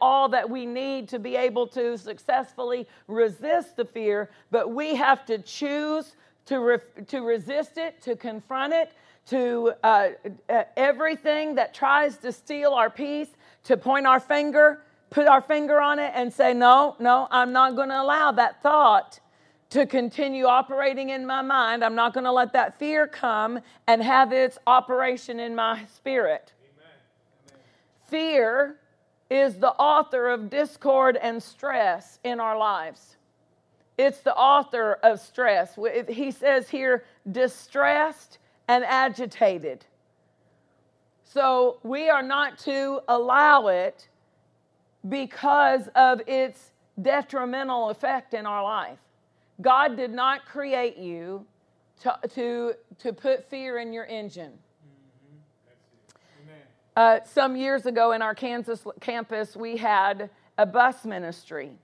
all that we need to be able to successfully resist the fear, but we have to choose to, re- to resist it, to confront it, to uh, uh, everything that tries to steal our peace, to point our finger, put our finger on it, and say, No, no, I'm not going to allow that thought to continue operating in my mind. I'm not going to let that fear come and have its operation in my spirit. Amen. Fear is the author of discord and stress in our lives. It's the author of stress. He says here, distressed and agitated. So we are not to allow it because of its detrimental effect in our life. God did not create you to, to, to put fear in your engine. Uh, some years ago in our Kansas campus, we had a bus ministry.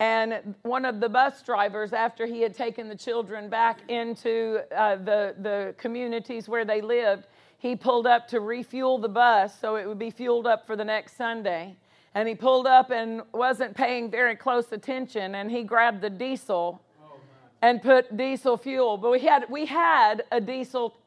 And one of the bus drivers, after he had taken the children back into uh, the, the communities where they lived, he pulled up to refuel the bus so it would be fueled up for the next Sunday. And he pulled up and wasn't paying very close attention, and he grabbed the diesel and put diesel fuel. But we had, we had a diesel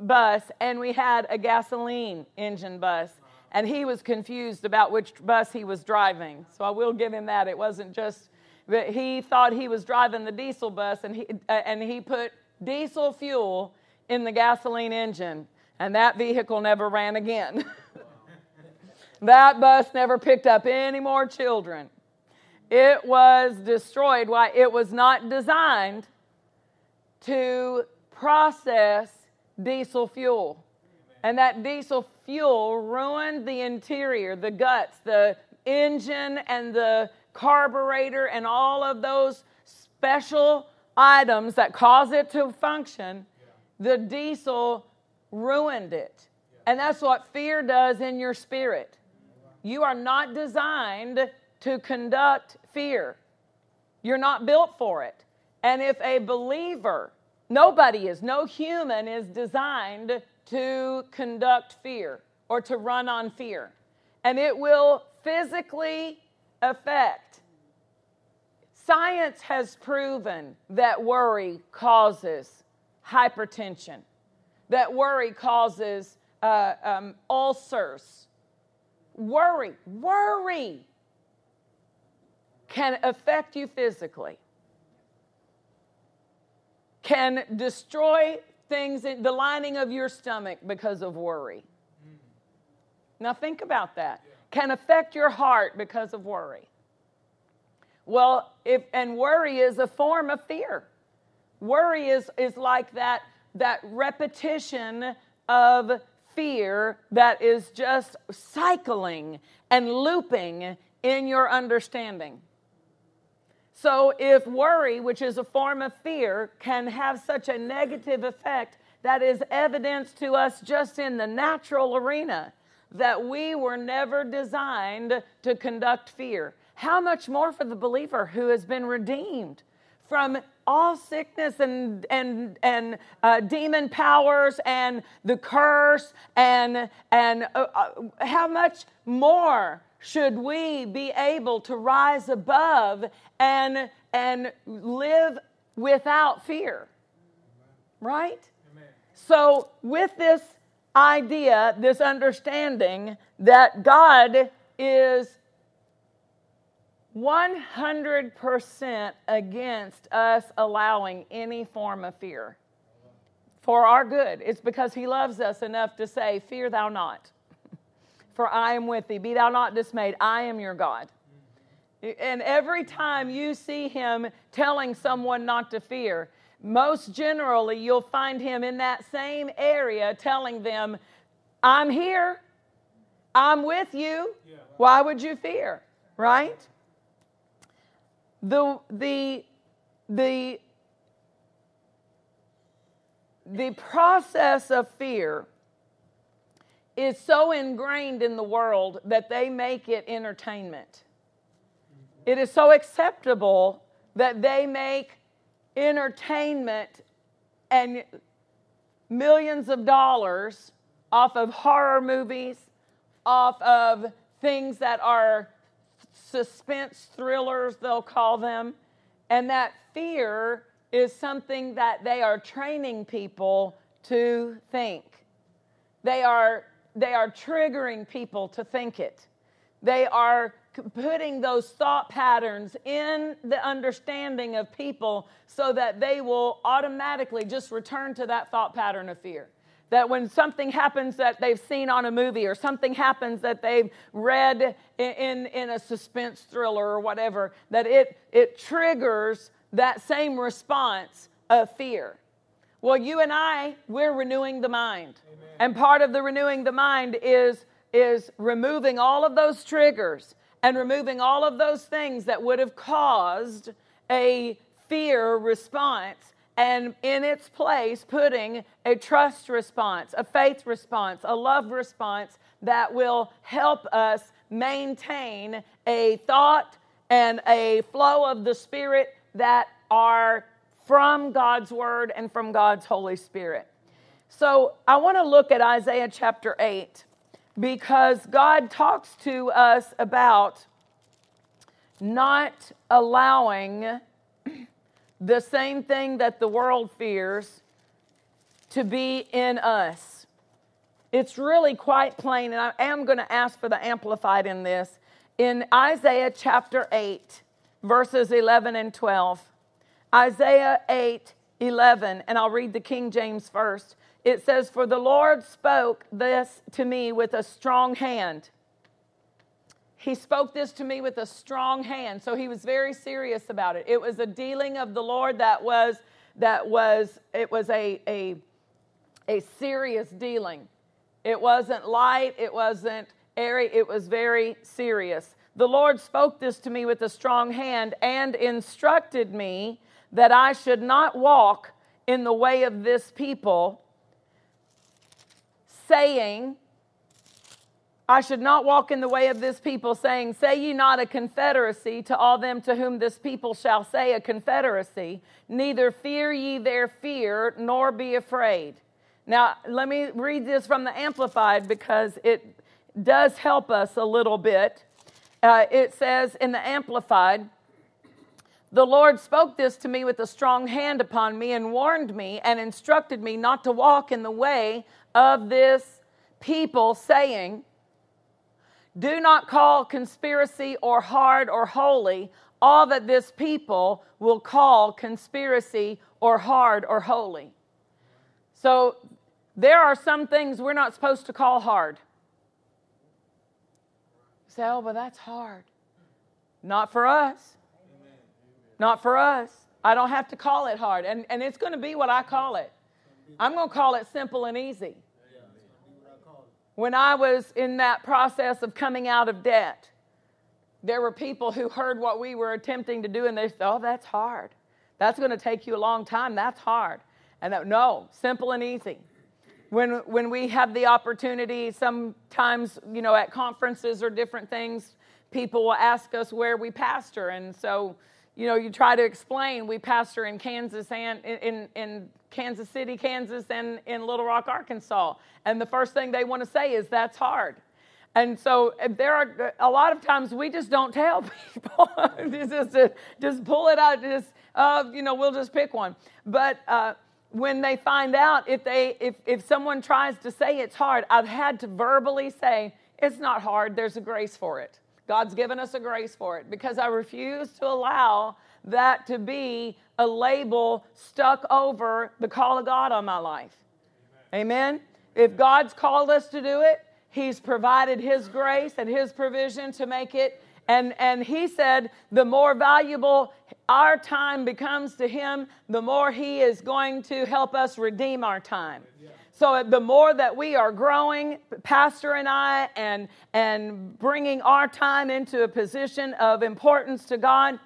bus and we had a gasoline engine bus. And he was confused about which bus he was driving. So I will give him that. It wasn't just, that he thought he was driving the diesel bus and he, uh, and he put diesel fuel in the gasoline engine. And that vehicle never ran again. that bus never picked up any more children. It was destroyed. Why? It was not designed to process diesel fuel. And that diesel fuel ruined the interior, the guts, the engine, and the carburetor, and all of those special items that cause it to function. The diesel ruined it. And that's what fear does in your spirit. You are not designed to conduct fear. You're not built for it. And if a believer, nobody is, no human is designed to conduct fear or to run on fear. And it will physically affect. Science has proven that worry causes hypertension, that worry causes uh, um, ulcers. Worry, worry can affect you physically, can destroy things in the lining of your stomach because of worry. Now, think about that. Can affect your heart because of worry. Well, if and worry is a form of fear. Worry is, is like that, that repetition of fear that is just cycling and looping in your understanding. So, if worry, which is a form of fear, can have such a negative effect, that is evidence to us just in the natural arena that we were never designed to conduct fear. How much more for the believer who has been redeemed from all sickness and and and uh, demon powers and the curse and and uh, uh, how much more should we be able to rise above and, and live without fear. Right? Amen. So, with this idea, this understanding that God is 100% against us allowing any form of fear for our good. It's because He loves us enough to say, Fear thou not for I am with thee. Be thou not dismayed, I am your God. And every time you see him telling someone not to fear, most generally you'll find him in that same area telling them, I'm here, I'm with you. Why would you fear? Right? The, the, the, the process of fear is so ingrained in the world that they make it entertainment. It is so acceptable that they make entertainment and millions of dollars off of horror movies, off of things that are suspense thrillers, they'll call them. And that fear is something that they are training people to think. They are, they are triggering people to think it. They are putting those thought patterns in the understanding of people so that they will automatically just return to that thought pattern of fear. That when something happens that they've seen on a movie or something happens that they've read in, in, in a suspense thriller or whatever, that it, it triggers that same response of fear. Well, you and I, we're renewing the mind. Amen. And part of the renewing the mind is, is removing all of those triggers and removing all of those things that would have caused a fear response and in its place putting a trust response, a faith response, a love response that will help us maintain a thought and a flow of the Spirit that are from God's Word and from God's Holy Spirit. So I want to look at Isaiah chapter 8 because God talks to us about not allowing the same thing that the world fears to be in us. It's really quite plain, and I am going to ask for the amplified in this. In Isaiah chapter 8, verses 11 and 12. Isaiah 8, 11, and I'll read the King James first. It says, For the Lord spoke this to me with a strong hand. He spoke this to me with a strong hand. So he was very serious about it. It was a dealing of the Lord that was that was it was a a a serious dealing. It wasn't light, it wasn't airy, it was very serious. The Lord spoke this to me with a strong hand and instructed me that I should not walk in the way of this people, saying, I should not walk in the way of this people, saying, Say ye not a confederacy to all them to whom this people shall say a confederacy, neither fear ye their fear, nor be afraid. Now, let me read this from the Amplified because it does help us a little bit. Uh, it says in the Amplified, the Lord spoke this to me with a strong hand upon me and warned me and instructed me not to walk in the way of this people, saying, Do not call conspiracy or hard or holy all that this people will call conspiracy or hard or holy. So there are some things we're not supposed to call hard say, oh, but that's hard. Not for us. Not for us. I don't have to call it hard. And, and it's going to be what I call it. I'm going to call it simple and easy. When I was in that process of coming out of debt, there were people who heard what we were attempting to do and they said, oh, that's hard. That's going to take you a long time. That's hard. And that, no, simple and easy when when we have the opportunity sometimes you know at conferences or different things people will ask us where we pastor and so you know you try to explain we pastor in kansas and in, in kansas city kansas and in little rock arkansas. And the first thing they want to say is that's hard. And so there are a lot of times we just don't tell people. Just, just, just pull it out just uh, you know we'll just pick one. But uh, when they find out if they if, if someone tries to say it's hard i've had to verbally say it's not hard there's a grace for it god's given us a grace for it because i refuse to allow that to be a label stuck over the call of god on my life amen, amen? if god's called us to do it he's provided his grace and his provision to make it and, and he said, the more valuable our time becomes to him, the more he is going to help us redeem our time. So the more that we are growing, Pastor and I, and, and bringing our time into a position of importance to God,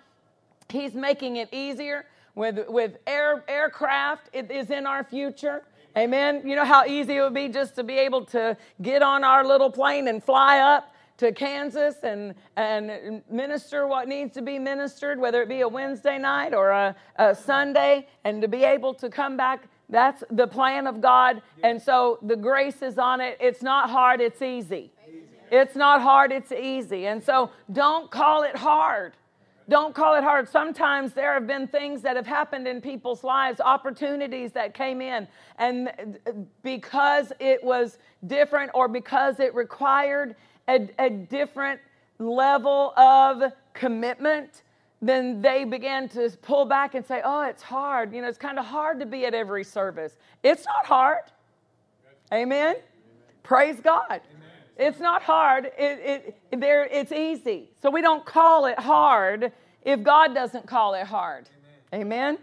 he's making it easier. With, with air, aircraft, it is in our future. Amen. You know how easy it would be just to be able to get on our little plane and fly up to Kansas and, and minister what needs to be ministered, whether it be a Wednesday night or a, a Sunday, and to be able to come back. That's the plan of God. And so the grace is on it. It's not hard, it's easy. It's not hard, it's easy. And so don't call it hard. Don't call it hard. Sometimes there have been things that have happened in people's lives, opportunities that came in, and because it was different or because it required a, a different level of commitment, then they began to pull back and say, Oh, it's hard. You know, it's kind of hard to be at every service. It's not hard. Amen. Amen. Praise God. Amen. It's not hard. It, it, there, it's easy. So we don't call it hard if God doesn't call it hard. Amen. Amen?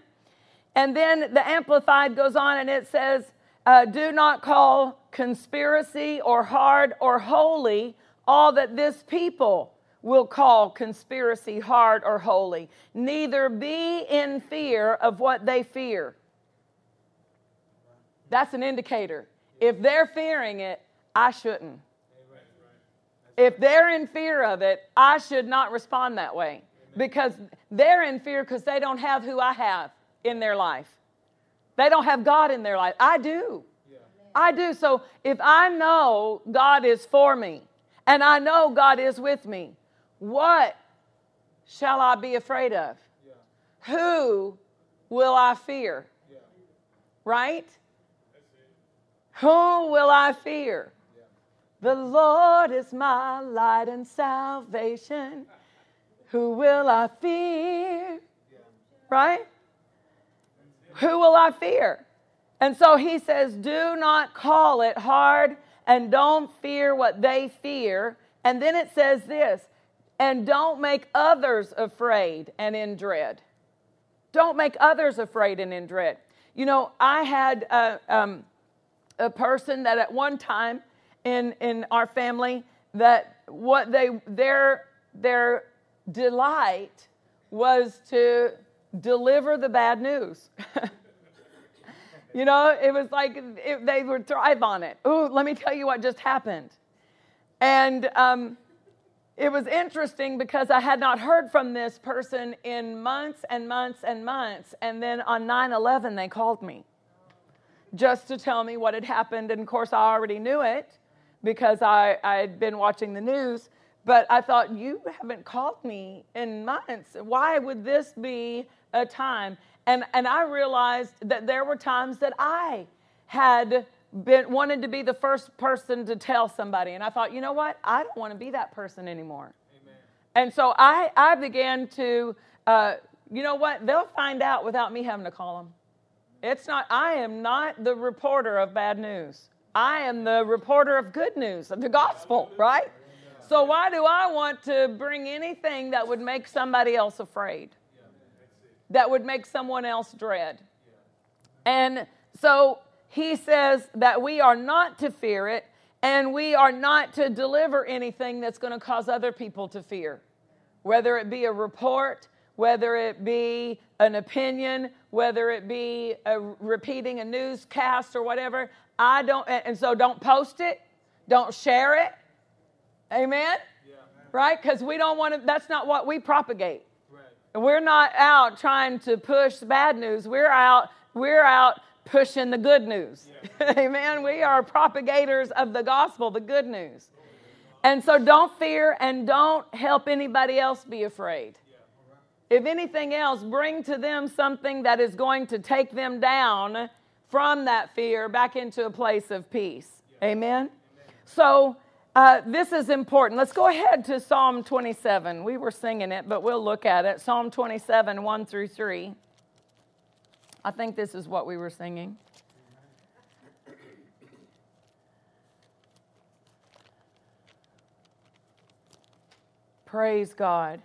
And then the Amplified goes on and it says, uh, Do not call conspiracy or hard or holy all that this people will call conspiracy hard or holy. Neither be in fear of what they fear. That's an indicator. If they're fearing it, I shouldn't. If they're in fear of it, I should not respond that way because they're in fear because they don't have who I have in their life. They don't have God in their life. I do. I do. So if I know God is for me and I know God is with me, what shall I be afraid of? Who will I fear? Right? Who will I fear? The Lord is my light and salvation. Who will I fear? Right? Who will I fear? And so he says, Do not call it hard and don't fear what they fear. And then it says this, and don't make others afraid and in dread. Don't make others afraid and in dread. You know, I had a, um, a person that at one time in, in our family that what they their their delight was to deliver the bad news. you know, it was like it, they would thrive on it. Ooh, let me tell you what just happened. And um, it was interesting because I had not heard from this person in months and months and months. And then on 9 11, they called me just to tell me what had happened. And of course, I already knew it because I, I had been watching the news. But I thought, you haven't called me in months. Why would this be a time? And, and I realized that there were times that I had been wanted to be the first person to tell somebody. And I thought, you know what? I don't want to be that person anymore. Amen. And so I, I began to, uh, you know what? They'll find out without me having to call them. It's not, I am not the reporter of bad news. I am the reporter of good news, of the gospel, right? So why do I want to bring anything that would make somebody else afraid? That would make someone else dread? And so he says that we are not to fear it and we are not to deliver anything that's going to cause other people to fear, whether it be a report, whether it be an opinion, whether it be a, repeating a newscast or whatever. I don't, and so don't post it, don't share it. Amen? Yeah. Right? Because we don't want to, that's not what we propagate. Right. We're not out trying to push bad news. We're out, we're out pushing the good news. Yeah. Amen? We are propagators of the gospel, the good news. And so don't fear and don't help anybody else be afraid. If anything else, bring to them something that is going to take them down from that fear back into a place of peace. Amen? Amen? So, uh, this is important. Let's go ahead to Psalm 27. We were singing it, but we'll look at it. Psalm 27, 1 through 3. I think this is what we were singing. Praise God.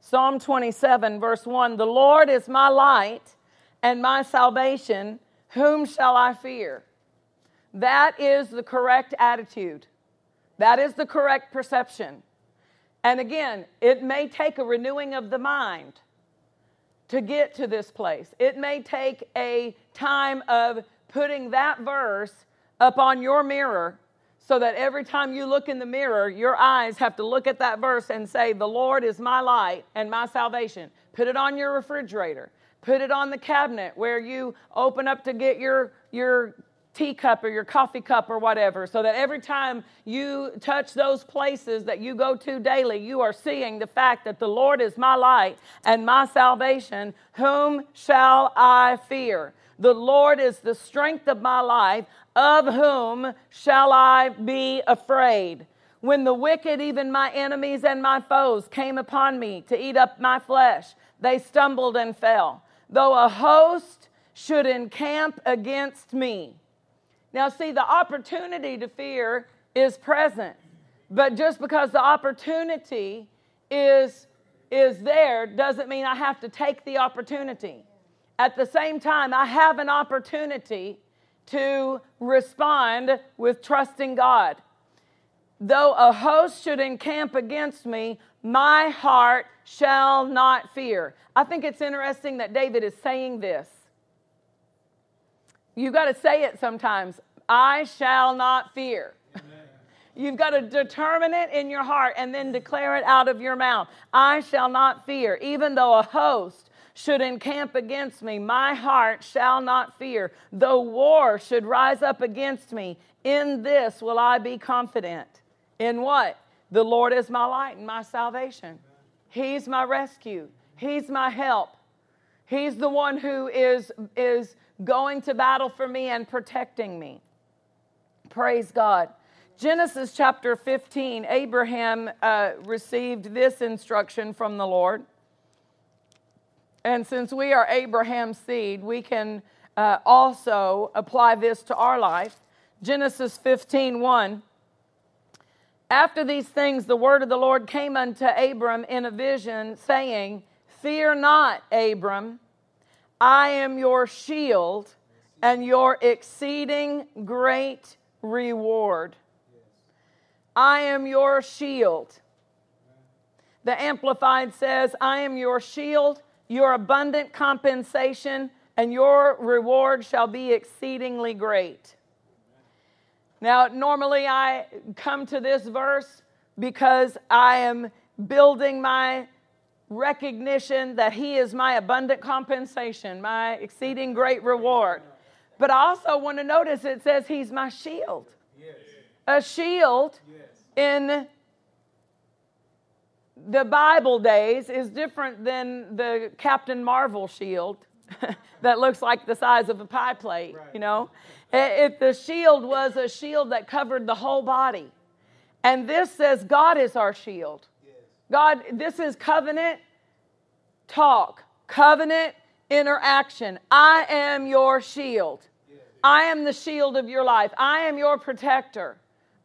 Psalm 27, verse 1 The Lord is my light and my salvation. Whom shall I fear? That is the correct attitude. That is the correct perception. And again, it may take a renewing of the mind to get to this place. It may take a time of putting that verse up on your mirror so that every time you look in the mirror, your eyes have to look at that verse and say, The Lord is my light and my salvation. Put it on your refrigerator. Put it on the cabinet where you open up to get your, your teacup or your coffee cup or whatever, so that every time you touch those places that you go to daily, you are seeing the fact that the Lord is my light and my salvation. Whom shall I fear? The Lord is the strength of my life. Of whom shall I be afraid? When the wicked, even my enemies and my foes, came upon me to eat up my flesh, they stumbled and fell. Though a host should encamp against me, now, see, the opportunity to fear is present, but just because the opportunity is, is there doesn't mean I have to take the opportunity. At the same time, I have an opportunity to respond with trusting God. Though a host should encamp against me, my heart shall not fear. I think it's interesting that David is saying this you got to say it sometimes. I shall not fear. You've got to determine it in your heart and then declare it out of your mouth. I shall not fear, even though a host should encamp against me, my heart shall not fear. Though war should rise up against me, in this will I be confident. In what? The Lord is my light and my salvation. He's my rescue. He's my help. He's the one who is, is going to battle for me and protecting me. Praise God. Genesis chapter 15, Abraham uh, received this instruction from the Lord. And since we are Abraham's seed, we can uh, also apply this to our life. Genesis 15, 1. After these things, the word of the Lord came unto Abram in a vision, saying, Fear not, Abram, I am your shield and your exceeding great reward. I am your shield. The Amplified says, I am your shield, your abundant compensation, and your reward shall be exceedingly great. Now, normally I come to this verse because I am building my recognition that He is my abundant compensation, my exceeding great reward. But I also want to notice it says He's my shield. Yes. A shield yes. in the Bible days is different than the Captain Marvel shield that looks like the size of a pie plate, right. you know. If the shield was a shield that covered the whole body. And this says God is our shield. God, this is covenant talk, covenant interaction. I am your shield. I am the shield of your life. I am your protector.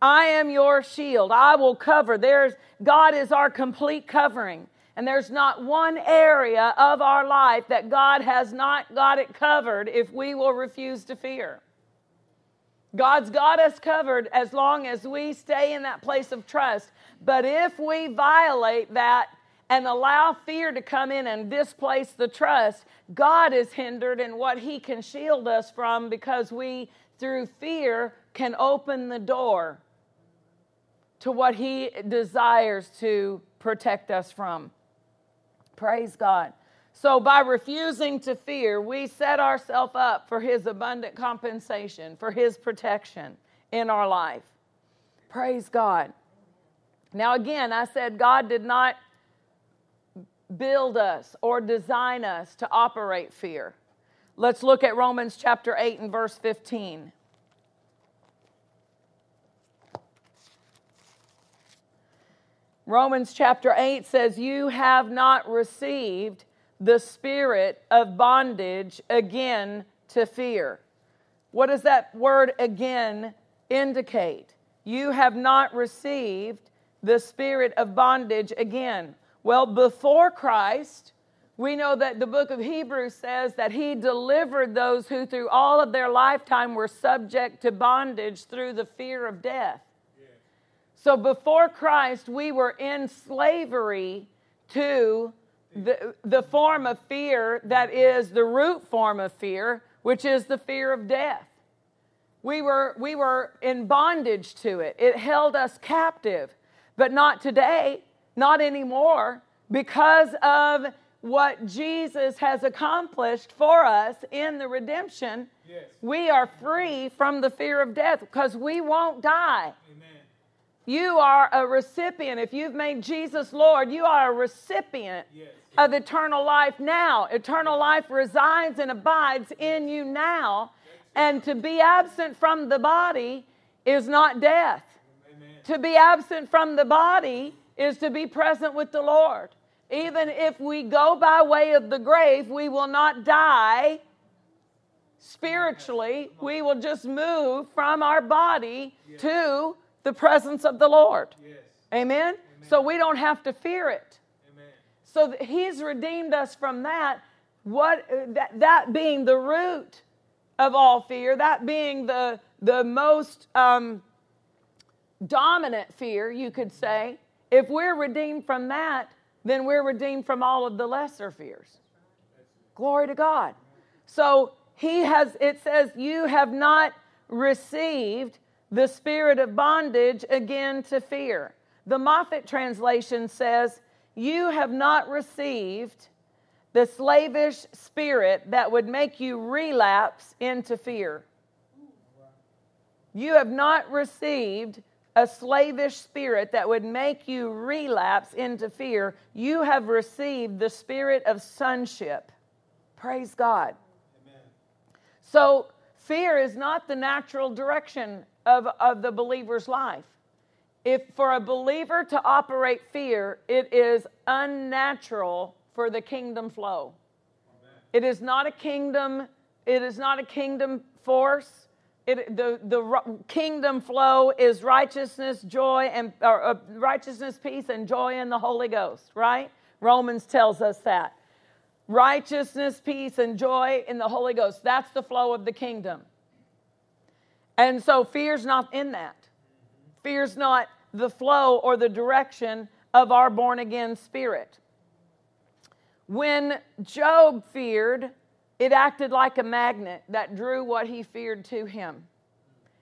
I am your shield. I will cover. There's God is our complete covering. And there's not one area of our life that God has not got it covered if we will refuse to fear. God's got us covered as long as we stay in that place of trust. But if we violate that and allow fear to come in and displace the trust, God is hindered in what He can shield us from because we, through fear, can open the door to what He desires to protect us from. Praise God. So, by refusing to fear, we set ourselves up for His abundant compensation, for His protection in our life. Praise God. Now, again, I said God did not build us or design us to operate fear. Let's look at Romans chapter 8 and verse 15. Romans chapter 8 says, You have not received the spirit of bondage again to fear. What does that word again indicate? You have not received the spirit of bondage again. Well, before Christ, we know that the book of Hebrews says that he delivered those who, through all of their lifetime, were subject to bondage through the fear of death. So before Christ, we were in slavery to the, the form of fear that is the root form of fear, which is the fear of death. We were, we were in bondage to it, it held us captive. But not today, not anymore, because of what Jesus has accomplished for us in the redemption Yes. We are free from the fear of death because we won't die. Amen. You are a recipient. If you've made Jesus Lord, you are a recipient Yes. Of eternal life now. Eternal life resides and abides in you now. And to be absent from the body is not death. Amen. To be absent from the body is to be present with the Lord. Even if we go by way of the grave, we will not die spiritually. We will just move from our body to the presence of the Lord. Yes. Amen? So we don't have to fear it. So he's redeemed us from that. What uh, that, that being the root of all fear, that being the the most um, dominant fear, you could say. If we're redeemed from that, then we're redeemed from all of the lesser fears. Glory to God. So he has. It says you have not received the spirit of bondage again to fear. The Moffatt translation says, You have not received the slavish spirit that would make you relapse into fear. You have not received a slavish spirit that would make you relapse into fear. You have received the spirit of sonship. Praise God. Amen. So, fear is not the natural direction of, of the believer's life. If for a believer to operate fear, it is unnatural for the kingdom flow. It is not a kingdom, it is not a kingdom force. It, the, the kingdom flow is righteousness, joy, and or, uh, righteousness, peace, and joy in the Holy Ghost, right? Romans tells us that. Righteousness, peace, and joy in the Holy Ghost. That's the flow of the kingdom. And so fear's not in that. Fear's not the flow or the direction of our born again spirit. When Job feared, it acted like a magnet that drew what he feared to him.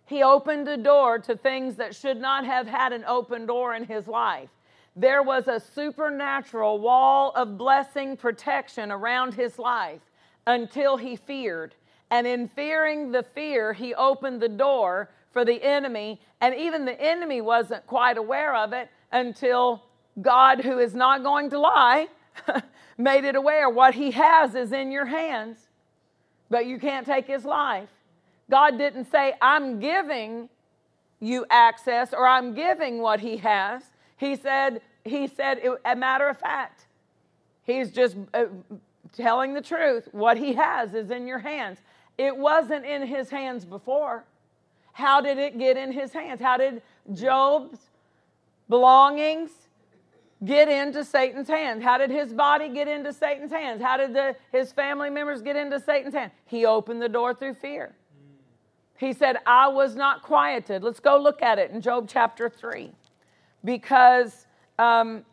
He opened a door to things that should not have had an open door in his life. There was a supernatural wall of blessing protection around his life until he feared. And in fearing the fear, he opened the door for the enemy. And even the enemy wasn't quite aware of it until God, who is not going to lie, made it aware what he has is in your hands, but you can't take his life. God didn't say, I'm giving you access or I'm giving what he has. He said, he said, a matter of fact, he's just uh, telling the truth. What he has is in your hands. It wasn't in his hands before. How did it get in his hands? How did Job's belongings get into Satan's hands? How did his body get into Satan's hands? How did the, his family members get into Satan's hands? He opened the door through fear. He said, I was not quieted. Let's go look at it in Job chapter 3. Because um,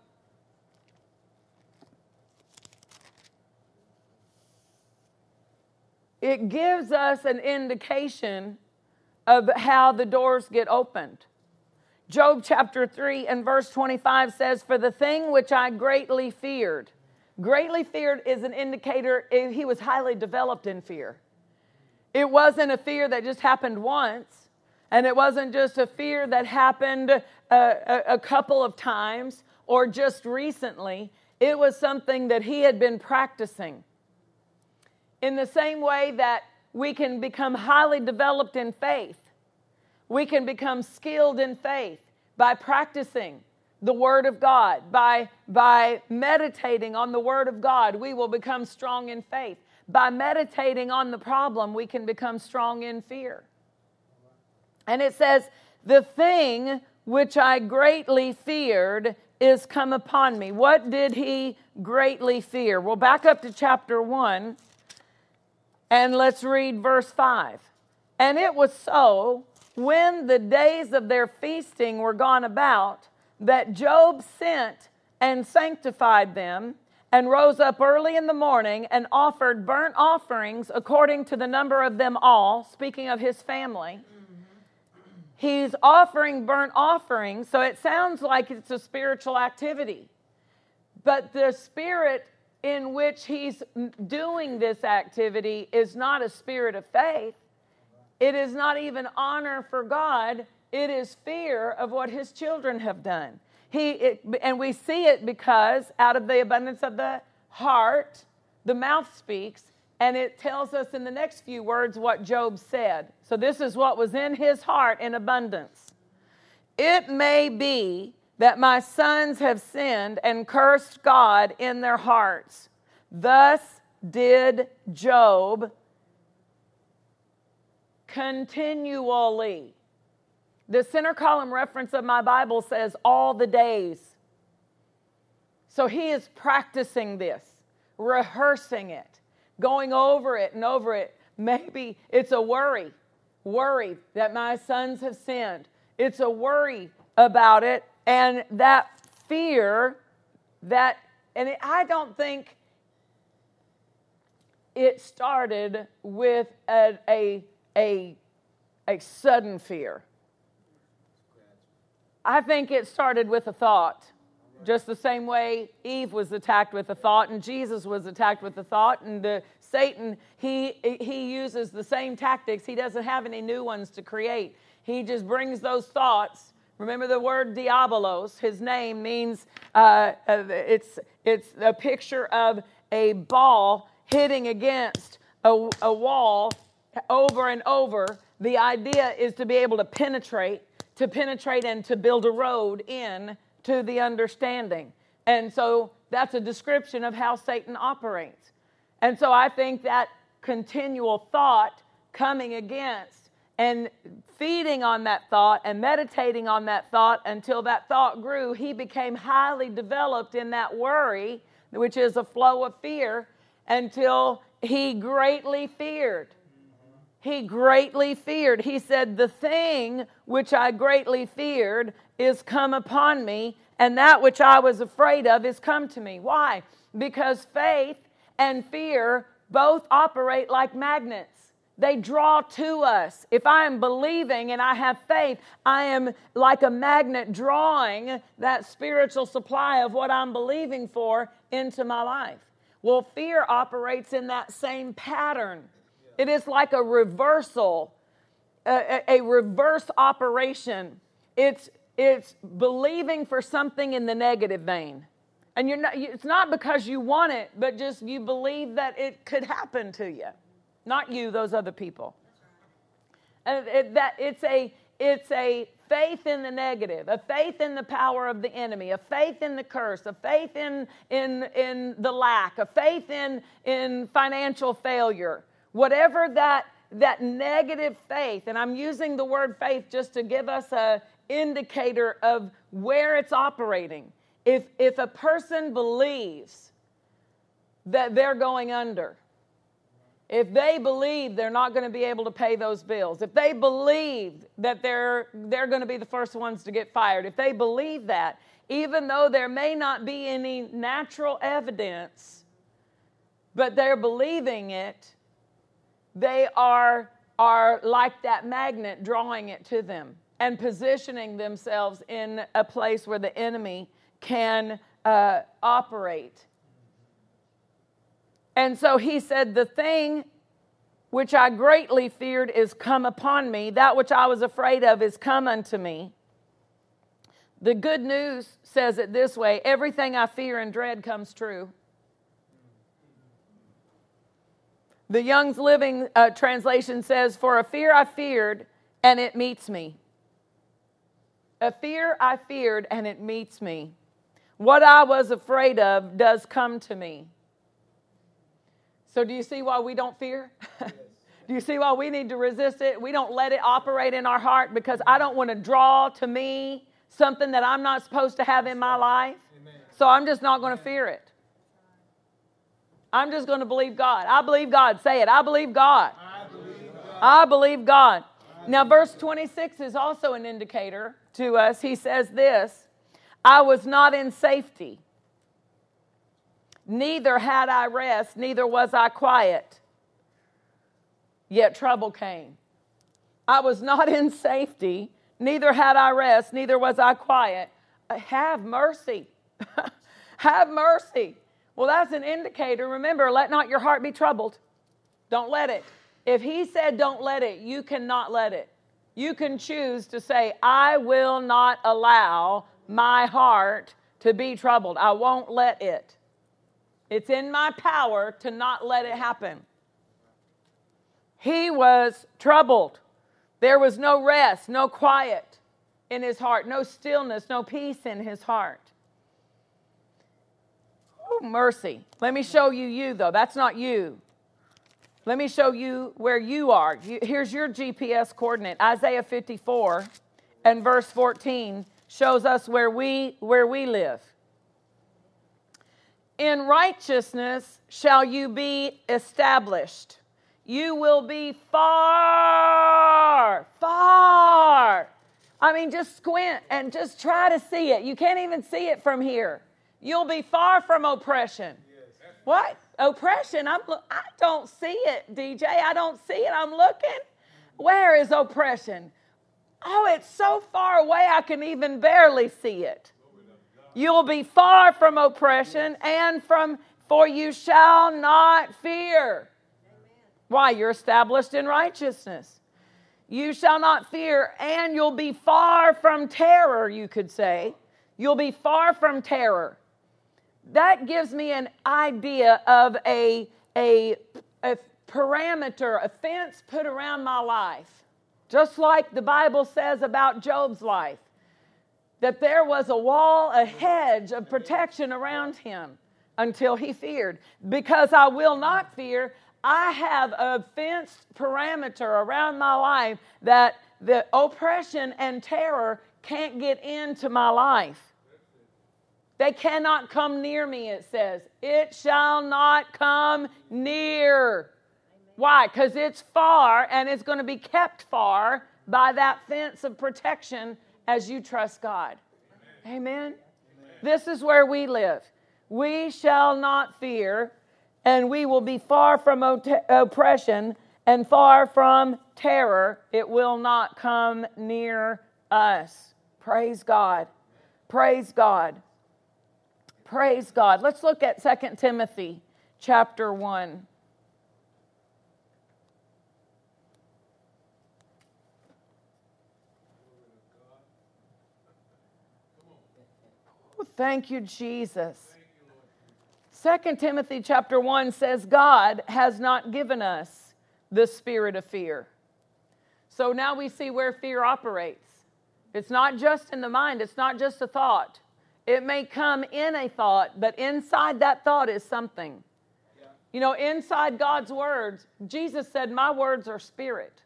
it gives us an indication of how the doors get opened. Job chapter 3 and verse 25 says, For the thing which I greatly feared, greatly feared is an indicator eh, he was highly developed in fear. It wasn't a fear that just happened once, and it wasn't just a fear that happened a, a, a couple of times or just recently. It was something that he had been practicing. In the same way that we can become highly developed in faith, we can become skilled in faith by practicing the Word of God, by, by meditating on the Word of God, we will become strong in faith. By meditating on the problem, we can become strong in fear. And it says, The thing which I greatly feared is come upon me. What did he greatly fear? Well, back up to chapter 1 and let's read verse 5. And it was so when the days of their feasting were gone about that Job sent and sanctified them and rose up early in the morning and offered burnt offerings according to the number of them all, speaking of his family. He's offering burnt offerings, so it sounds like it's a spiritual activity. But the spirit in which he's doing this activity is not a spirit of faith, it is not even honor for God, it is fear of what his children have done. He, it, and we see it because out of the abundance of the heart, the mouth speaks, and it tells us in the next few words what Job said. So, this is what was in his heart in abundance. It may be that my sons have sinned and cursed God in their hearts. Thus did Job continually. The center column reference of my Bible says all the days. So he is practicing this, rehearsing it, going over it and over it. Maybe it's a worry, worry that my sons have sinned. It's a worry about it and that fear that, and I don't think it started with a, a, a, a sudden fear. I think it started with a thought. Just the same way Eve was attacked with a thought and Jesus was attacked with a thought and the Satan he he uses the same tactics. He doesn't have any new ones to create. He just brings those thoughts. Remember the word diabolos. His name means uh, it's it's a picture of a ball hitting against a, a wall over and over. The idea is to be able to penetrate to penetrate and to build a road in to the understanding. And so that's a description of how Satan operates. And so I think that continual thought coming against and feeding on that thought and meditating on that thought until that thought grew, he became highly developed in that worry, which is a flow of fear, until he greatly feared he greatly feared. He said, The thing which I greatly feared is come upon me, and that which I was afraid of is come to me. Why? Because faith and fear both operate like magnets. They draw to us. If I am believing and I have faith, I am like a magnet drawing that spiritual supply of what I'm believing for into my life. Well, fear operates in that same pattern. It is like a reversal, a, a, reverse operation. It's, it's believing for something in the negative vein. And you're not, it's not because you want it, but just you believe that it could happen to you. Not you, those other people. And it, that it's a, it's a faith in the negative, a faith in the power of the enemy, a faith in the curse, a faith in, in, in the lack, a faith in, in financial failure, whatever that that negative faith and i'm using the word faith just to give us a indicator of where it's operating if if a person believes that they're going under if they believe they're not going to be able to pay those bills if they believe that they're they're going to be the first ones to get fired if they believe that even though there may not be any natural evidence but they're believing it they are, are like that magnet drawing it to them and positioning themselves in a place where the enemy can uh, operate. And so he said, The thing which I greatly feared is come upon me, that which I was afraid of is come unto me. The good news says it this way everything I fear and dread comes true. The Young's Living uh, translation says, For a fear I feared, and it meets me. A fear I feared, and it meets me. What I was afraid of does come to me. So, do you see why we don't fear? do you see why we need to resist it? We don't let it operate in our heart because I don't want to draw to me something that I'm not supposed to have in my life. Amen. So, I'm just not going to fear it. I'm just going to believe God. I believe God. Say it. I believe God. I believe God. I believe God. Now, verse 26 is also an indicator to us. He says this I was not in safety, neither had I rest, neither was I quiet. Yet trouble came. I was not in safety, neither had I rest, neither was I quiet. Uh, have mercy. Have mercy. Well, that's an indicator. Remember, let not your heart be troubled. Don't let it. If He said, don't let it, you cannot let it. You can choose to say, I will not allow my heart to be troubled. I won't let it. It's in my power to not let it happen. He was troubled. There was no rest, no quiet in his heart, no stillness, no peace in his heart. Oh, mercy. Let me show you you, though. That's not you. Let me show you where you are. Here's your GPS coordinate. Isaiah 54 and verse 14 shows us where we where we live. In righteousness shall you be established. You will be far, far. I mean, just squint and just try to see it. You can't even see it from here. You'll be far from oppression. What? Oppression? I'm, I don't see it, DJ. I don't see it. I'm looking. Where is oppression? Oh, it's so far away I can even barely see it. You'll be far from oppression and from, for you shall not fear. Why? You're established in righteousness. You shall not fear, and you'll be far from terror, you could say. You'll be far from terror. That gives me an idea of a, a, a parameter, a fence put around my life. Just like the Bible says about Job's life, that there was a wall, a hedge of protection around him until he feared. Because I will not fear, I have a fenced parameter around my life that the oppression and terror can't get into my life. They cannot come near me, it says. It shall not come near. Why? Because it's far and it's going to be kept far by that fence of protection as you trust God. Amen. Amen. This is where we live. We shall not fear and we will be far from oppression and far from terror. It will not come near us. Praise God. Praise God. Praise God. Let's look at 2 Timothy chapter 1. Thank you, Jesus. Second Timothy chapter 1 says, God has not given us the spirit of fear. So now we see where fear operates. It's not just in the mind, it's not just a thought. It may come in a thought, but inside that thought is something. Yeah. You know, inside God's words, Jesus said, My words are spirit.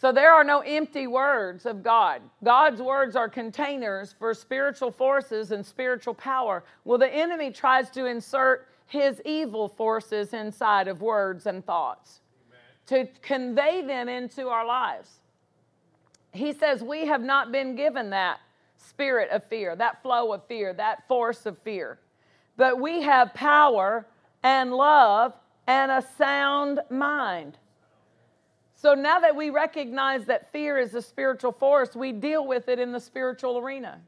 So there are no empty words of God. God's words are containers for spiritual forces and spiritual power. Well, the enemy tries to insert his evil forces inside of words and thoughts Amen. to convey them into our lives. He says, We have not been given that spirit of fear, that flow of fear, that force of fear. But we have power and love and a sound mind. So now that we recognize that fear is a spiritual force, we deal with it in the spiritual arena.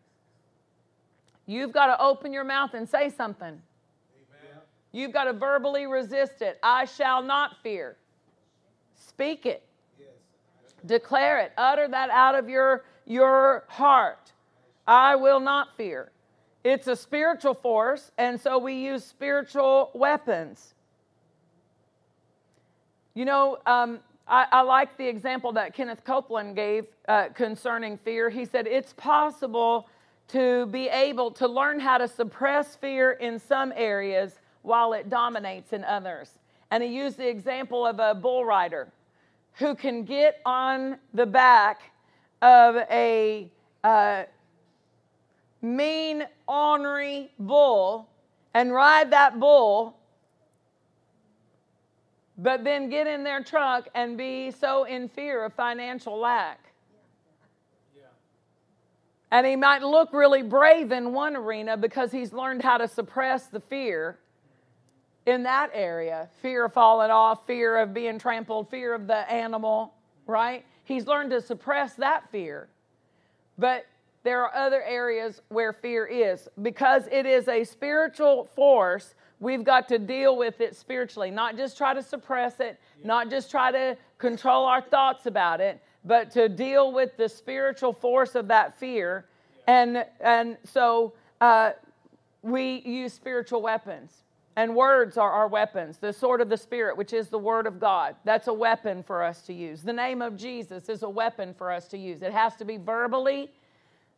You've got to open your mouth and say something. Amen. You've got to verbally resist it. I shall not fear. Speak it. Yes. Declare it. Utter that out of your, your heart. I will not fear. It's a spiritual force, and so we use spiritual weapons. You know, um, I, I like the example that Kenneth Copeland gave uh, concerning fear. He said it's possible to be able to learn how to suppress fear in some areas while it dominates in others. And he used the example of a bull rider who can get on the back of a uh, mean, ornery bull and ride that bull but then get in their truck and be so in fear of financial lack. Yeah. And he might look really brave in one arena because he's learned how to suppress the fear in that area fear of falling off, fear of being trampled, fear of the animal, right? He's learned to suppress that fear. But there are other areas where fear is because it is a spiritual force we've got to deal with it spiritually, not just try to suppress it, not just try to control our thoughts about it, but to deal with the spiritual force of that fear. And, and so uh, we use spiritual weapons. And words are our weapons. The sword of the Spirit, which is the Word of God, that's a weapon for us to use. The name of Jesus is a weapon for us to use. It has to be verbally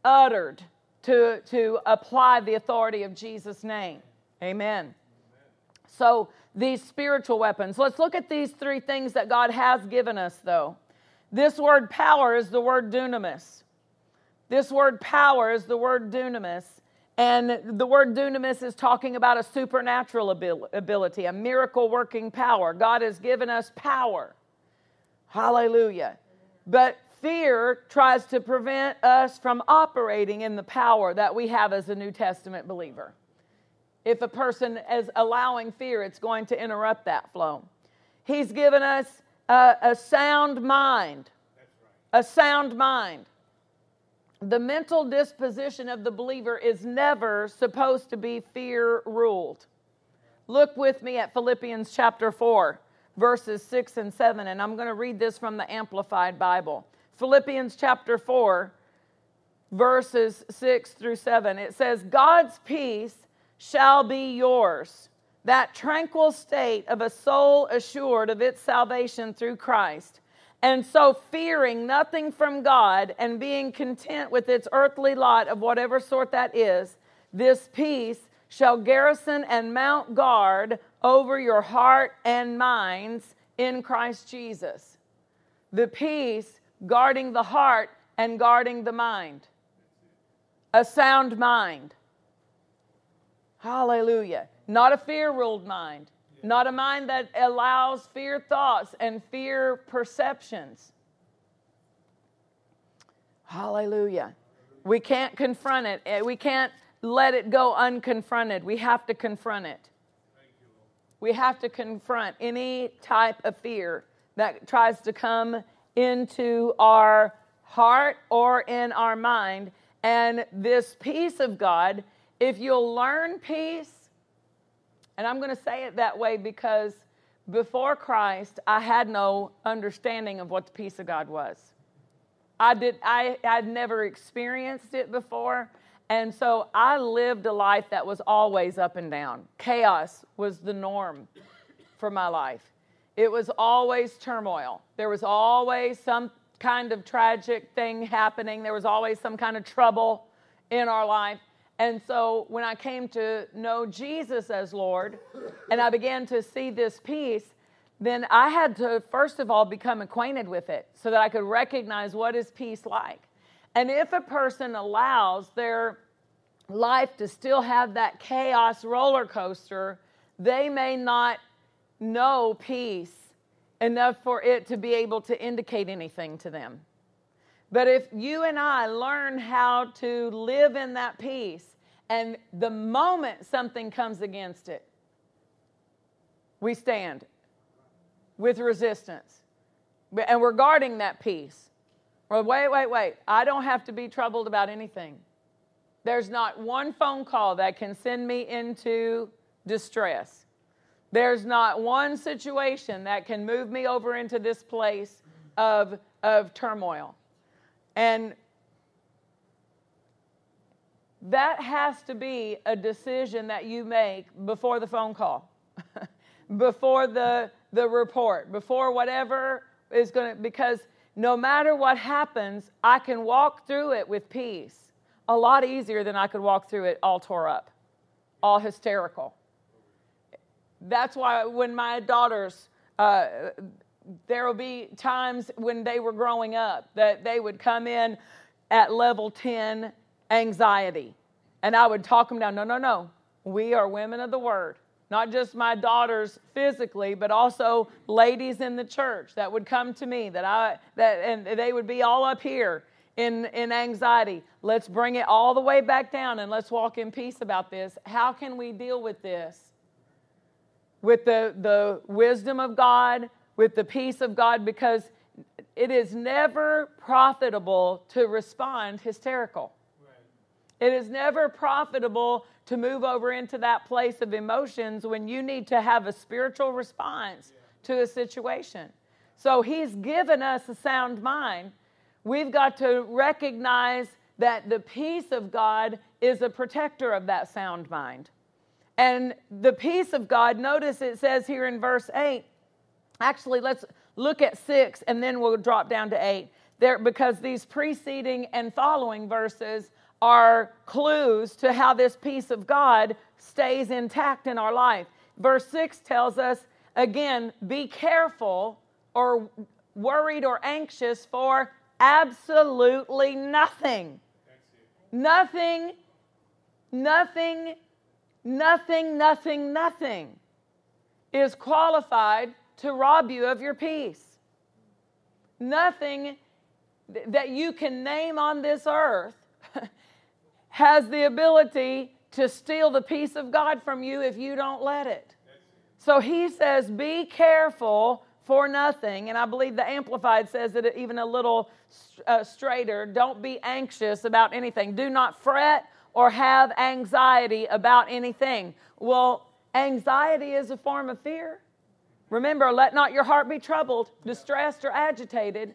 uttered to, to apply the authority of Jesus' name. Amen. So, these spiritual weapons. Let's look at these three things that God has given us, though. This word power is the word dunamis. This word power is the word dunamis. And the word dunamis is talking about a supernatural ability, a miracle working power. God has given us power. Hallelujah. But fear tries to prevent us from operating in the power that we have as a New Testament believer. If a person is allowing fear, it's going to interrupt that flow. He's given us a, a sound mind. A sound mind the mental disposition of the believer is never supposed to be fear ruled. Look with me at Philippians chapter 4, verses 6 and 7, and I'm going to read this from the Amplified Bible. Philippians chapter 4, verses 6 through 7. It says, God's peace shall be yours, that tranquil state of a soul assured of its salvation through Christ and so, fearing nothing from God and being content with its earthly lot of whatever sort that is, this peace shall garrison and mount guard over your heart and minds in Christ Jesus. The peace guarding the heart and guarding the mind. A sound mind. Hallelujah. Not a fear ruled mind not a mind that allows fear thoughts and fear perceptions. Hallelujah. We can't confront it. Eh, we can't let it go unconfronted. We have to confront it. We have to confront any type of fear that tries to come into our heart or in our mind. And this peace of God, if you'll learn peace, and I'm going to say it that way because before Christ, I had no understanding of what the peace of God was. I did I had never experienced it before, and so I lived a life that was always up and down. Chaos was the norm for my life. It was always turmoil. There was always some kind of tragic thing happening. There was always some kind of trouble in our life. And so when I came to know Jesus as Lord and I began to see this peace, then I had to, first of all, become acquainted with it so that I could recognize what is peace like. And if a person allows their life to still have that chaos roller coaster, they may not know peace enough for it to be able to indicate anything to them. But if you and I learn how to live in that peace, and the moment something comes against it, we stand with resistance. And we're guarding that peace. Wait, wait, wait. I don't have to be troubled about anything. There's not one phone call that can send me into distress. There's not one situation that can move me over into this place of, of turmoil. And that has to be a decision that you make before the phone call, before the, the report, before whatever is going to, because no matter what happens, I can walk through it with peace a lot easier than I could walk through it all tore up, all hysterical. That's why when my daughters, uh, there will be times when they were growing up that they would come in at level 10 anxiety. And I would talk them down. No, no, no. We are women of the word. Not just my daughters physically, but also ladies in the church that would come to me that I that and they would be all up here in, in anxiety. Let's bring it all the way back down and let's walk in peace about this. How can we deal with this? With the, the wisdom of God, with the peace of God because it is never profitable to respond hysterical. Right. It is never profitable to move over into that place of emotions when you need to have a spiritual response to a situation. So he's given us a sound mind. We've got to recognize that the peace of God is a protector of that sound mind. And the peace of God, notice it says here in verse 8, actually, let's look at 6 and then we'll drop down to 8. There, because these preceding and following verses are clues to how this peace of God stays intact in our life. Verse 6 tells us again, be careful or worried or anxious for absolutely nothing. Nothing, nothing, nothing, nothing, nothing is qualified to rob you of your peace. Nothing that you can name on this earth has the ability to steal the peace of God from you if you don't let it. So he says, Be careful for nothing. And I believe the Amplified says it even a little uh, straighter. Don't be anxious about anything. Do not fret or have anxiety about anything. Well, anxiety is a form of fear. Remember, let not your heart be troubled, distressed, or agitated.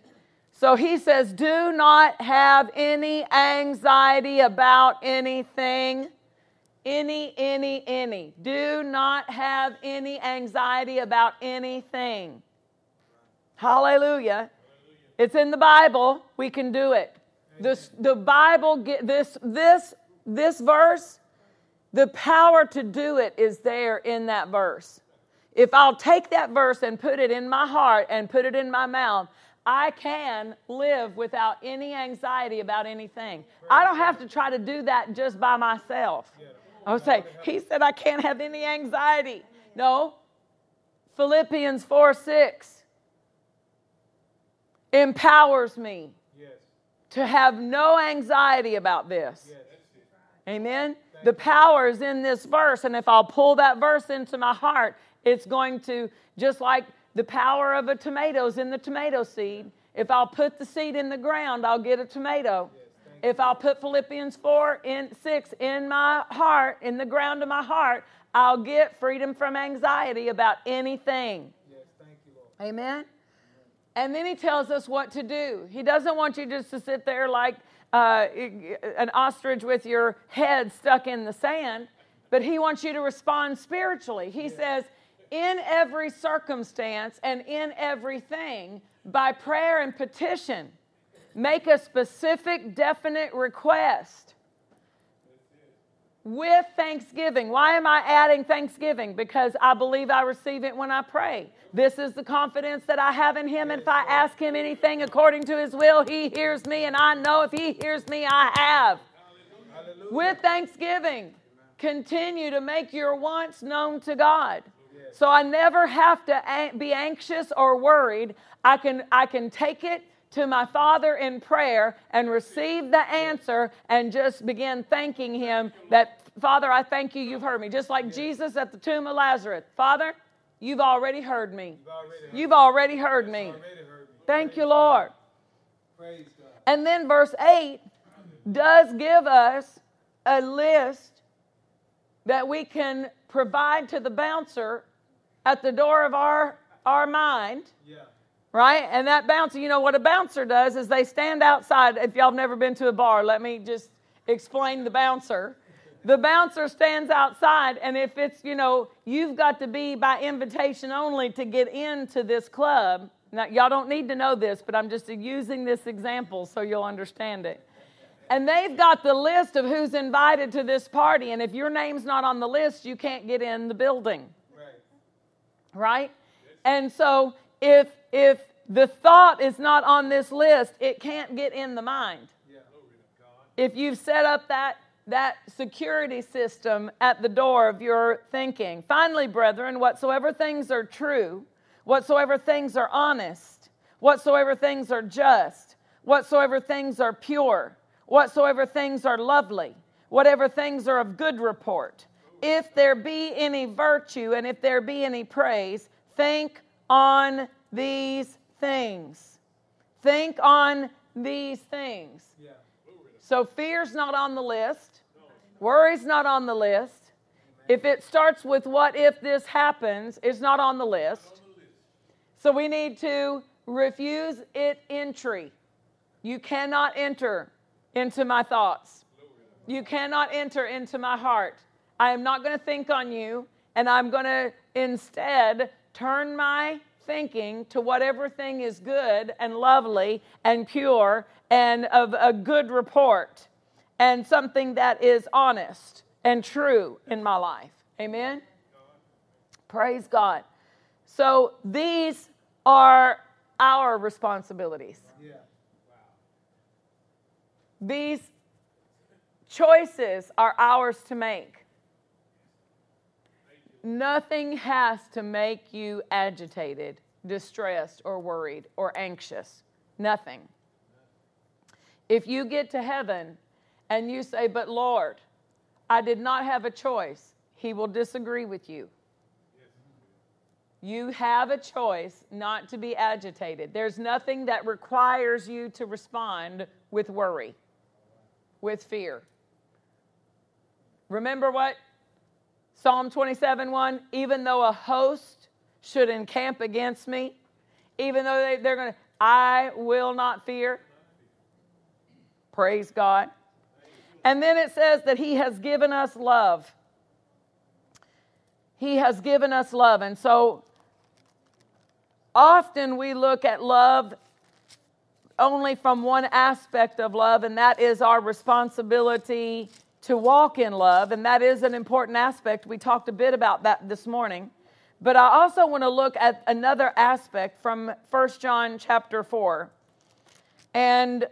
So he says, do not have any anxiety about anything. Any, any, any. Do not have any anxiety about anything. Hallelujah. It's in the Bible. We can do it. This, the Bible, this, this, this verse, the power to do it is there in that verse. If I'll take that verse and put it in my heart and put it in my mouth, I can live without any anxiety about anything. I don't have to try to do that just by myself. I would say, He said I can't have any anxiety. No. Philippians 4 6 empowers me to have no anxiety about this. Amen. The power is in this verse, and if I'll pull that verse into my heart, it's going to, just like the power of a tomato is in the tomato seed. If I'll put the seed in the ground, I'll get a tomato. Yes, if I'll put Philippians 4 in 6 in my heart, in the ground of my heart, I'll get freedom from anxiety about anything. Yes, thank you, Lord. Amen. And then he tells us what to do. He doesn't want you just to sit there like uh, an ostrich with your head stuck in the sand, but he wants you to respond spiritually. He says, in every circumstance and in everything, by prayer and petition, make a specific, definite request with thanksgiving. Why am I adding thanksgiving? Because I believe I receive it when I pray. This is the confidence that I have in Him. And if I ask Him anything according to His will, He hears me. And I know if He hears me, I have. Hallelujah. With thanksgiving, continue to make your wants known to God. So I never have to be anxious or worried. I can, I can take it to my Father in prayer and receive the answer and just begin thanking Him that, Father, I thank you, you've heard me. Just like Jesus at the tomb of Lazarus. Father, you've already heard me. You've already heard me. Thank you, Lord. And then verse 8 does give us a list that we can provide to the bouncer at the door of our, our mind. Yeah right? And that bouncer, you know what a bouncer does is they stand outside. If y'all have never been to a bar, let me just explain the bouncer. The bouncer stands outside, and if it's, you know, you've got to be by invitation only to get into this club. Now, y'all don't need to know this, but I'm just using this example so you'll understand it. And they've got the list of who's invited to this party, and if your name's not on the list, you can't get in the building. Right? And so if if the thought is not on this list, it can't get in the mind. If you've set up that that security system at the door of your thinking. Finally, brethren, whatsoever things are true, whatsoever things are honest, whatsoever things are just, whatsoever things are pure, whatsoever things are lovely, whatever things are of good report, if there be any virtue and if there be any praise, think on these things. Think on these things. Yeah. So fear's not on the list. Worry's not on the list. If it starts with what if this happens, it's not on the list. So we need to refuse it entry. You cannot enter into my thoughts. You cannot enter into my heart. I am not going to think on you, and I'm going to instead turn my thinking to whatever thing is good and lovely and pure and of a good report and something that is honest and true in my life. Amen? Praise God. So these are our responsibilities. These choices are ours to make. Nothing has to make you agitated, distressed, or worried, or anxious. Nothing. If you get to heaven and you say, But Lord, I did not have a choice, He will disagree with you. You have a choice not to be agitated. There's nothing that requires you to respond with worry, with fear. Remember what? Psalm 27 1 Even though a host should encamp against me, even though they, they're going to, I will not fear. Praise God. And then it says that He has given us love. He has given us love. And so often we look at love only from one aspect of love, and that is our responsibility to walk in love. And that is an important aspect. We talked a bit about that this morning. But I also want to look at another aspect from 1 John chapter 4. And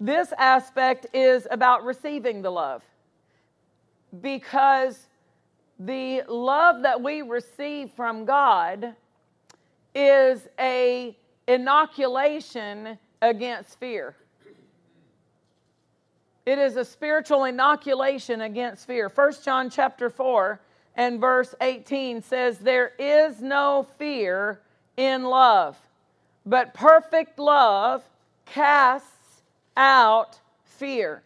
this aspect is about receiving the love. Because the love that we receive from God is a inoculation against fear. It is a spiritual inoculation against fear. 1 John chapter 4 and verse 18 says there is no fear in love, but perfect love casts out fear.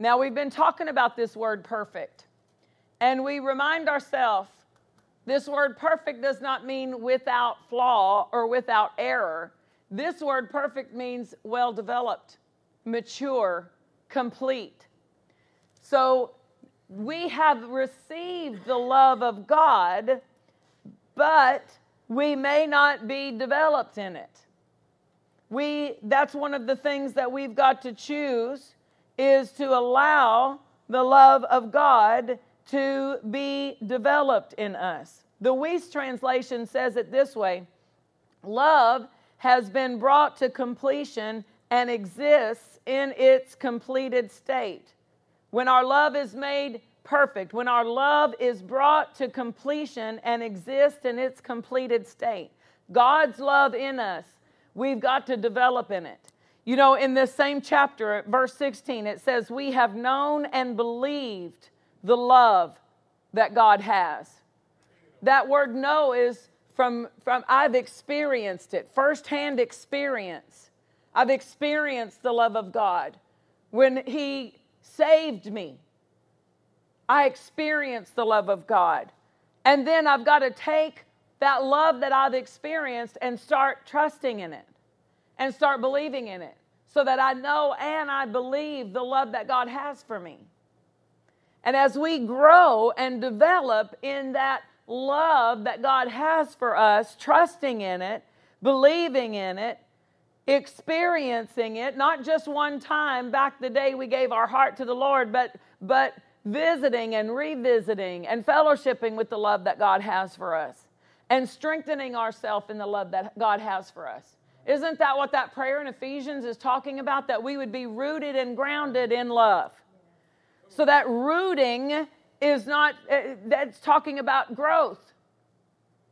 Now we've been talking about this word perfect. And we remind ourselves this word perfect does not mean without flaw or without error. This word perfect means well developed, mature, complete. So we have received the love of God, but we may not be developed in it. We that's one of the things that we've got to choose is to allow the love of God to be developed in us. The Wuest translation says it this way Love has been brought to completion and exists in its completed state. When our love is made perfect, when our love is brought to completion and exists in its completed state, God's love in us, we've got to develop in it. You know, in this same chapter, verse 16, it says, We have known and believed the love that God has. That word know is from, from I've experienced it, firsthand experience. I've experienced the love of God. When He saved me, I experienced the love of God. And then I've got to take that love that I've experienced and start trusting in it and start believing in it so that I know and I believe the love that God has for me. And as we grow and develop in that love that God has for us, trusting in it, believing in it, experiencing it, not just one time back the day we gave our heart to the Lord, but, but visiting and revisiting and fellowshipping with the love that God has for us and strengthening ourselves in the love that God has for us. Isn't that what that prayer in Ephesians is talking about? That we would be rooted and grounded in love. So that rooting is not, uh, that's talking about growth.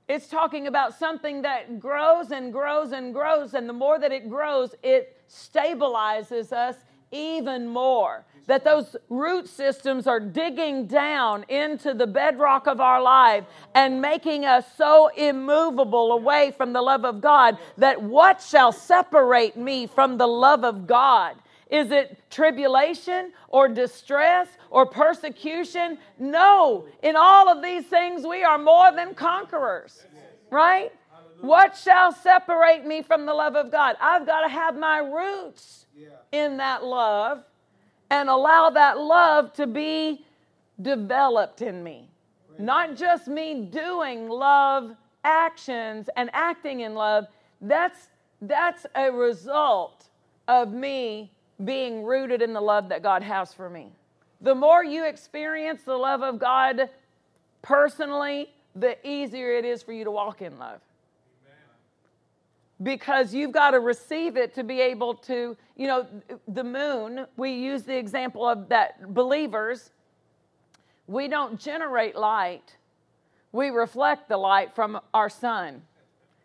It's talking about something that grows and grows and grows. And the more that it grows, it stabilizes us even more. That those root systems are digging down into the bedrock of our life and making us so immovable away from the love of God that what shall separate me from the love of God? Is it tribulation or distress or persecution? No. In all of these things, we are more than conquerors, right? What shall separate me from the love of God? I've got to have my roots in that love and allow that love to be developed in me. Not just me doing love actions and acting in love. That's that's a result of me being rooted in the love that God has for me. The more you experience the love of God personally, the easier it is for you to walk in love. Because you've got to receive it to be able to, you know, the moon, we use the example of that believers, we don't generate light, we reflect the light from our sun.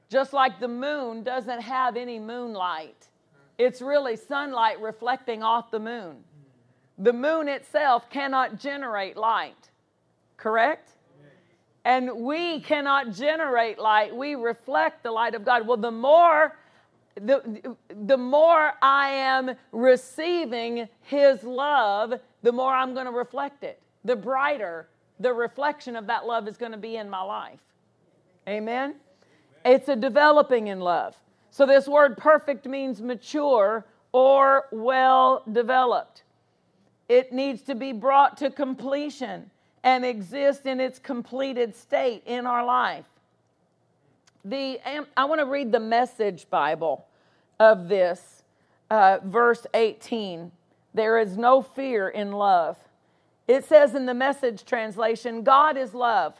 Just like the moon doesn't have any moonlight, it's really sunlight reflecting off the moon. The moon itself cannot generate light, correct? And we cannot generate light. We reflect the light of God. Well, the more the, the more I am receiving His love, the more I'm going to reflect it. The brighter the reflection of that love is going to be in my life. Amen? It's a developing in love. So, this word perfect means mature or well developed. It needs to be brought to completion and exist in its completed state in our life. The, I want to read the message Bible of this, uh, verse 18. There is no fear in love. It says in the message translation God is love.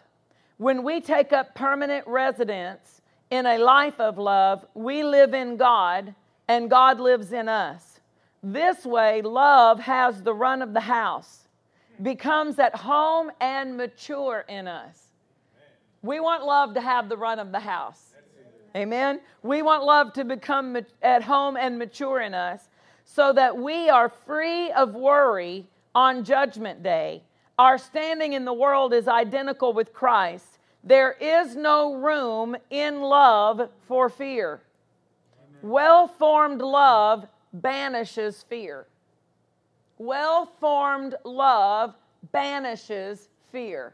When we take up permanent residence in a life of love, we live in God and God lives in us. This way, love has the run of the house, becomes at home and mature in us. We want love to have the run of the house. Amen. We want love to become at home and mature in us so that we are free of worry on Judgment Day. Our standing in the world is identical with Christ. There is no room in love for fear. Well formed love banishes fear. Well formed love banishes fear.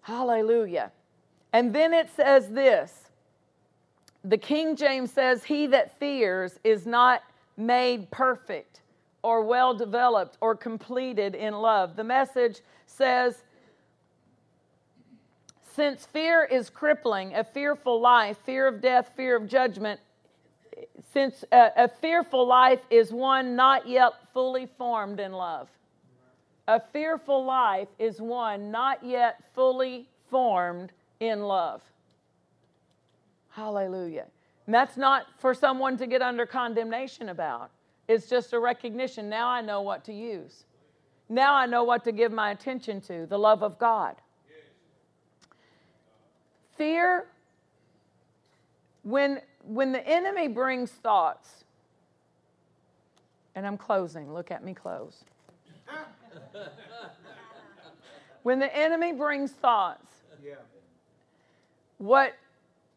Hallelujah. And then it says this the King James says, He that fears is not made perfect or well developed or completed in love. The message says, since fear is crippling, a fearful life, fear of death, fear of judgment, since a, a, fearful life is one not yet fully formed in love. A fearful life is one not yet fully formed in love. Hallelujah. And that's not for someone to get under condemnation about. It's just a recognition. Now I know what to use. Now I know what to give my attention to the love of God. Fear, when, when the enemy brings thoughts, and I'm closing, look at me close. when the enemy brings thoughts, yeah. what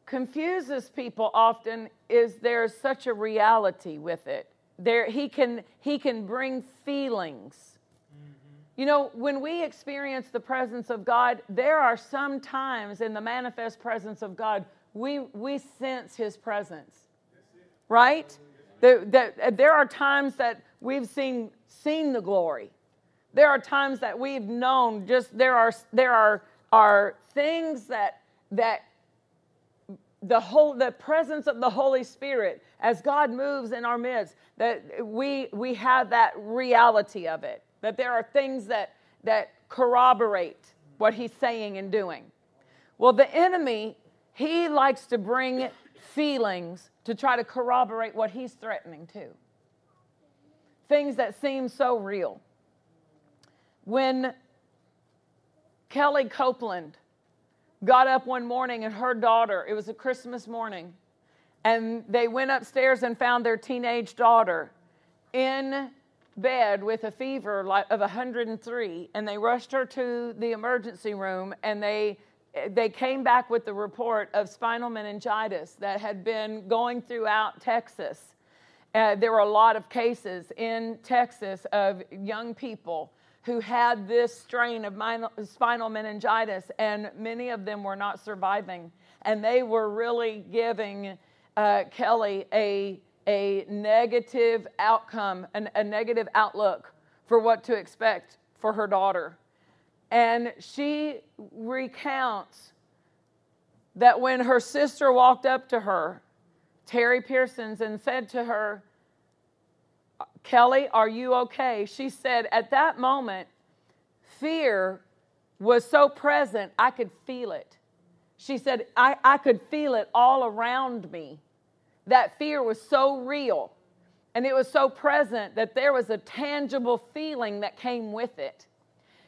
confuses people often is there's such a reality with it there he can he can bring feelings. You know when we experience the presence of god there are some times in the manifest presence of god we we sense his presence right? There, that, there are times that we've seen seen the glory. There are times that we've known just there are there are are things that that the whole the presence of the holy spirit as god moves in our midst that we we have that reality of it that there are things that that corroborate what he's saying and doing. Well the enemy he likes to bring feelings to try to corroborate what he's threatening to. Things that seem so real. When kellie copeland got up one morning and her daughter, it was a Christmas morning, and they went upstairs and found their teenage daughter in bed with a fever of 103 and they rushed her to the emergency room and they they came back with the report of spinal meningitis that had been going throughout Texas uh, there were a lot of cases in Texas of young people who had this strain of spinal meningitis, and many of them were not surviving. And they were really giving uh, Kellie a, a negative outcome, an, a negative outlook for what to expect for her daughter. And she recounts that when her sister walked up to her, Terri Pearsons, and said to her, Kellie, are you okay? She said, at that moment, fear was so present, I could feel it. She said, I, I could feel it all around me. That fear was so real and it was so present that there was a tangible feeling that came with it.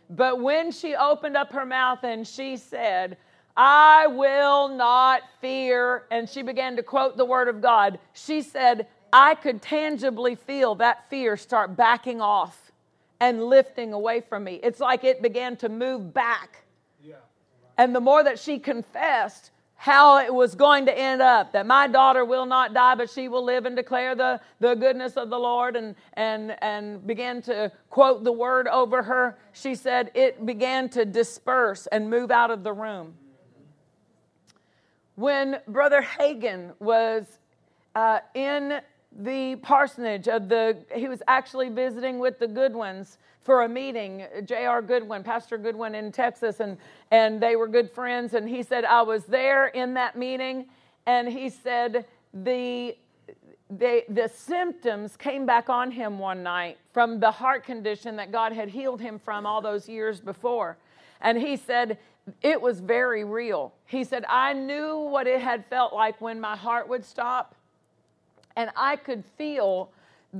But when she opened up her mouth and she said, I will not fear, and she began to quote the word of God, she said, I could tangibly feel that fear start backing off and lifting away from me. It's like it began to move back. Yeah. And the more that she confessed how it was going to end up that my daughter will not die, but she will live and declare the, the goodness of the Lord, and, and, and began to quote the word over her, she said it began to disperse and move out of the room. When Brother Hagin was uh, in the parsonage of the, he was actually visiting with the Goodwins for a meeting, J.R. Goodwin, Pastor Goodwin in Texas, and, and they were good friends. And he said, I was there in that meeting, and he said, the, the, the symptoms came back on him one night from the heart condition that God had healed him from all those years before. And he said, it was very real. He said, I knew what it had felt like when my heart would stop and I could feel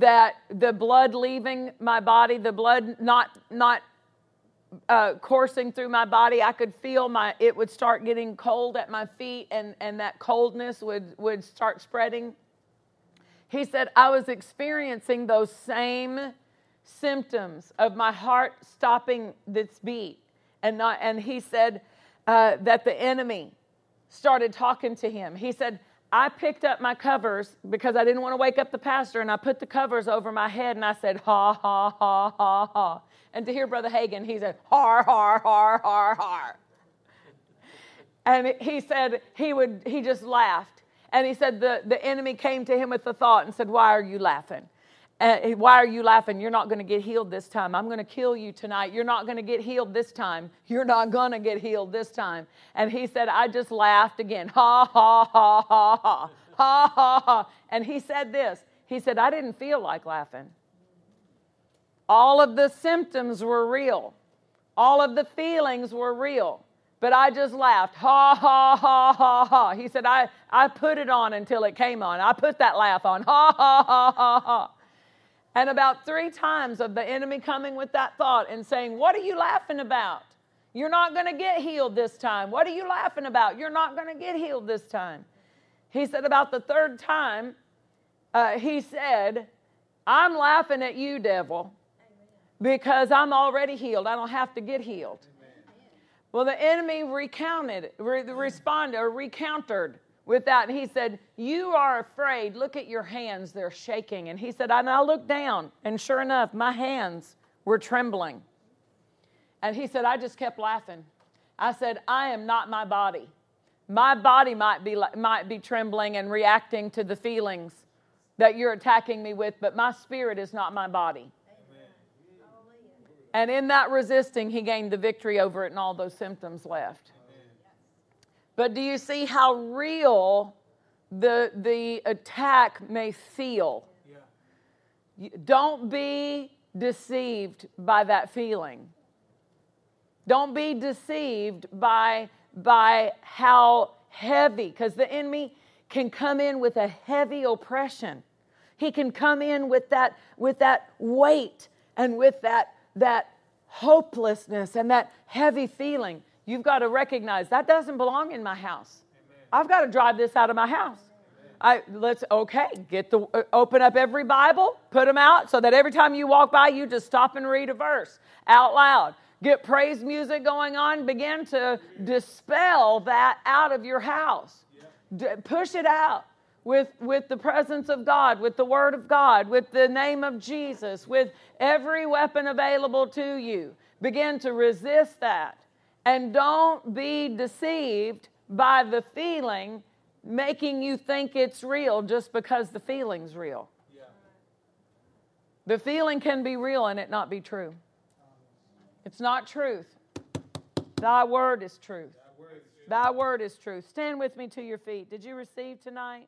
that the blood leaving my body, the blood not not uh, coursing through my body. I could feel my it would start getting cold at my feet, and and that coldness would would start spreading. He said I was experiencing those same symptoms of my heart stopping its beat, and not. And he said uh, that the enemy started talking to him. He said I picked up my covers because I didn't want to wake up the pastor, and I put the covers over my head and I said, ha, ha, ha, ha, ha. And to hear Brother Hagin, he said, har, har, har, har, har. And he said, he would, he just laughed. And he said, the, the enemy came to him with the thought and said, Why are you laughing? Why are you laughing? You're not going to get healed this time. I'm going to kill you tonight. You're not going to get healed this time. You're not going to get healed this time. And he said, I just laughed again. Ha, ha, ha, ha, ha, ha, ha, ha. And he said this He said, I didn't feel like laughing. All of the symptoms were real, all of the feelings were real. But I just laughed. Ha, ha, ha, ha, ha. He said, I, I put it on until it came on. I put that laugh on. Ha, ha, ha, ha, ha. And about three times of the enemy coming with that thought and saying, What are you laughing about? You're not going to get healed this time. What are you laughing about? You're not going to get healed this time. He said, About the third time, uh, he said, I'm laughing at you, devil, because I'm already healed. I don't have to get healed. Well, the enemy recounted, re- responded, or recountered with that. And he said, You are afraid. Look at your hands, they're shaking. And he said, And I looked down, and sure enough, my hands were trembling. And he said, I just kept laughing. I said, I am not my body. My body might be, might be trembling and reacting to the feelings that you're attacking me with, but my spirit is not my body. And in that resisting, he gained the victory over it, and all those symptoms left. But do you see how real the, the attack may feel? Yeah. Don't be deceived by that feeling. Don't be deceived by, by how heavy, because the enemy can come in with a heavy oppression. He can come in with that, with that weight and with that, that hopelessness and that heavy feeling. You've got to recognize that doesn't belong in my house. Amen. I've got to drive this out of my house. I, let's okay get the uh, open up every bible put them out so that every time you walk by you just stop and read a verse out loud get praise music going on begin to dispel that out of your house D- push it out with, with the presence of God, with the Word of God, with the name of Jesus, with every weapon available to you. Begin to resist that. And don't be deceived by the feeling making you think it's real just because the feeling's real. The feeling can be real and it not be true. It's not truth. Thy word is truth. Thy word is truth. Stand with me to your feet. Did you receive tonight?